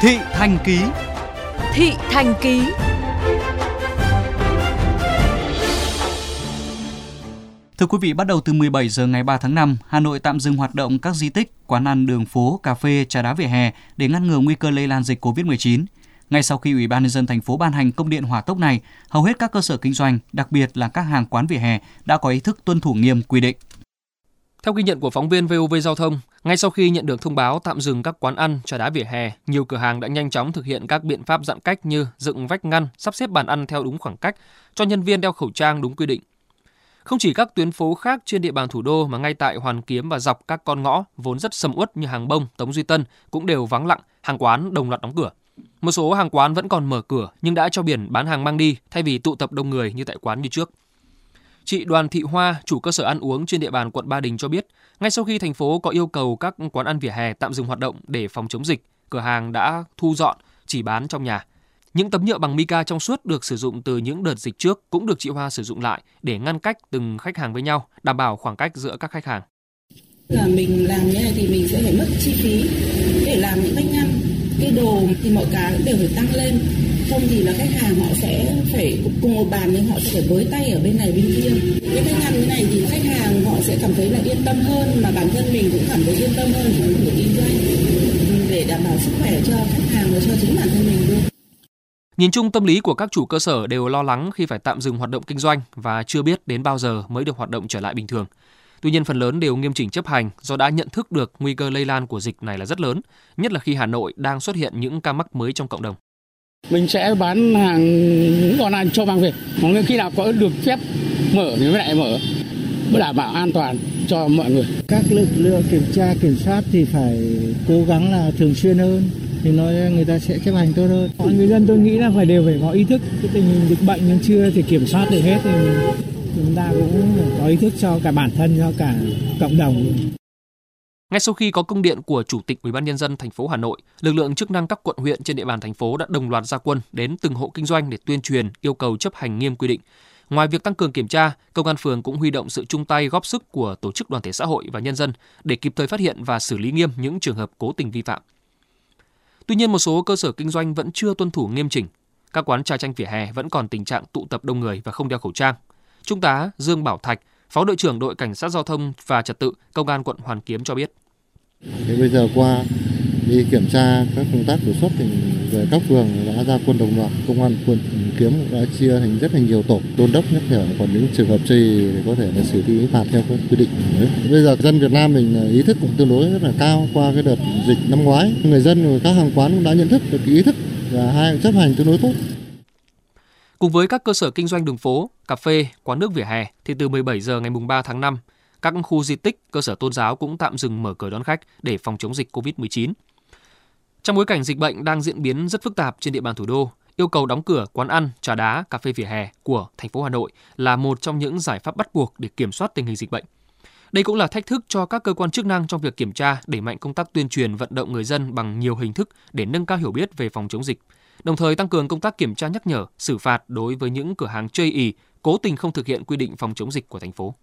Thị Thành Ký Thị Thành Ký Thưa quý vị, bắt đầu từ 17 giờ ngày 3 tháng 5, Hà Nội tạm dừng hoạt động các di tích, quán ăn, đường phố, cà phê, trà đá vỉa hè để ngăn ngừa nguy cơ lây lan dịch COVID-19. Ngay sau khi Ủy ban nhân dân thành phố ban hành công điện hỏa tốc này, hầu hết các cơ sở kinh doanh, đặc biệt là các hàng quán vỉa hè đã có ý thức tuân thủ nghiêm quy định. Theo ghi nhận của phóng viên VOV Giao thông, ngay sau khi nhận được thông báo tạm dừng các quán ăn, trà đá vỉa hè, nhiều cửa hàng đã nhanh chóng thực hiện các biện pháp giãn cách như dựng vách ngăn, sắp xếp bàn ăn theo đúng khoảng cách, cho nhân viên đeo khẩu trang đúng quy định. Không chỉ các tuyến phố khác trên địa bàn thủ đô mà ngay tại Hoàn Kiếm và dọc các con ngõ vốn rất sầm uất như Hàng Bông, Tống Duy Tân cũng đều vắng lặng, hàng quán đồng loạt đóng cửa. Một số hàng quán vẫn còn mở cửa nhưng đã cho biển bán hàng mang đi thay vì tụ tập đông người như tại quán như trước. Chị Đoàn Thị Hoa, chủ cơ sở ăn uống trên địa bàn quận Ba Đình cho biết, ngay sau khi thành phố có yêu cầu các quán ăn vỉa hè tạm dừng hoạt động để phòng chống dịch, cửa hàng đã thu dọn, chỉ bán trong nhà. Những tấm nhựa bằng mica trong suốt được sử dụng từ những đợt dịch trước cũng được chị Hoa sử dụng lại để ngăn cách từng khách hàng với nhau, đảm bảo khoảng cách giữa các khách hàng. Là mình làm như này thì mình sẽ phải mất chi phí để làm những bánh ăn. Cái đồ thì mọi cái đều phải tăng lên. Không thì là khách hàng họ sẽ phải cùng một bàn nhưng họ sẽ phải với tay ở bên này bên kia. Cái vách ăn như này thì khách hàng họ sẽ cảm thấy là yên tâm hơn mà bản thân mình cũng cảm thấy yên tâm hơn trong việc kinh doanh để đảm bảo sức khỏe cho khách hàng và cho chính bản thân mình luôn. Nhìn chung tâm lý của các chủ cơ sở đều lo lắng khi phải tạm dừng hoạt động kinh doanh và chưa biết đến bao giờ mới được hoạt động trở lại bình thường. Tuy nhiên phần lớn đều nghiêm chỉnh chấp hành do đã nhận thức được nguy cơ lây lan của dịch này là rất lớn, nhất là khi Hà Nội đang xuất hiện những ca mắc mới trong cộng đồng. Mình sẽ bán hàng ăn cho mang về. Còn khi nào có được phép mở thì mới lại mở. Mới đảm bảo an toàn cho mọi người. Các lực lượng kiểm tra kiểm soát thì phải cố gắng là thường xuyên hơn thì nói người ta sẽ chấp hành tốt hơn. Người dân tôi nghĩ là phải đều phải có ý thức cái tình hình dịch bệnh nó chưa thể kiểm soát được hết thì chúng ta cũng có ý thức cho cả bản thân cho cả cộng đồng. Ngay sau khi có công điện của Chủ tịch Ủy ban nhân dân thành phố Hà Nội, lực lượng chức năng các quận huyện trên địa bàn thành phố đã đồng loạt ra quân đến từng hộ kinh doanh để tuyên truyền yêu cầu chấp hành nghiêm quy định. Ngoài việc tăng cường kiểm tra, công an phường cũng huy động sự chung tay góp sức của tổ chức đoàn thể xã hội và nhân dân để kịp thời phát hiện và xử lý nghiêm những trường hợp cố tình vi phạm. Tuy nhiên một số cơ sở kinh doanh vẫn chưa tuân thủ nghiêm chỉnh. Các quán trà chanh vỉa hè vẫn còn tình trạng tụ tập đông người và không đeo khẩu trang. Trung tá Dương Bảo Thạch, Phó đội trưởng đội cảnh sát giao thông và trật tự Công an quận Hoàn Kiếm cho biết. Thế bây giờ qua đi kiểm tra các công tác đột xuất thì về các phường đã ra quân đồng loạt, công an quận kiếm đã chia thành rất là nhiều tổ, đôn đốc nhắc nhở. Còn những trường hợp gì thì có thể là xử lý phạt theo các quy định bây giờ dân Việt Nam mình ý thức cũng tương đối rất là cao qua cái đợt dịch năm ngoái. Người dân và các hàng quán cũng đã nhận thức được cái ý thức và hai chấp hành tương đối tốt. Cùng với các cơ sở kinh doanh đường phố, cà phê, quán nước vỉa hè thì từ 17 giờ ngày 3 tháng 5, các khu di tích, cơ sở tôn giáo cũng tạm dừng mở cửa đón khách để phòng chống dịch COVID-19. Trong bối cảnh dịch bệnh đang diễn biến rất phức tạp trên địa bàn thủ đô, yêu cầu đóng cửa quán ăn, trà đá, cà phê vỉa hè của thành phố Hà Nội là một trong những giải pháp bắt buộc để kiểm soát tình hình dịch bệnh. Đây cũng là thách thức cho các cơ quan chức năng trong việc kiểm tra, đẩy mạnh công tác tuyên truyền vận động người dân bằng nhiều hình thức để nâng cao hiểu biết về phòng chống dịch, đồng thời tăng cường công tác kiểm tra nhắc nhở, xử phạt đối với những cửa hàng chây ì, cố tình không thực hiện quy định phòng chống dịch của thành phố.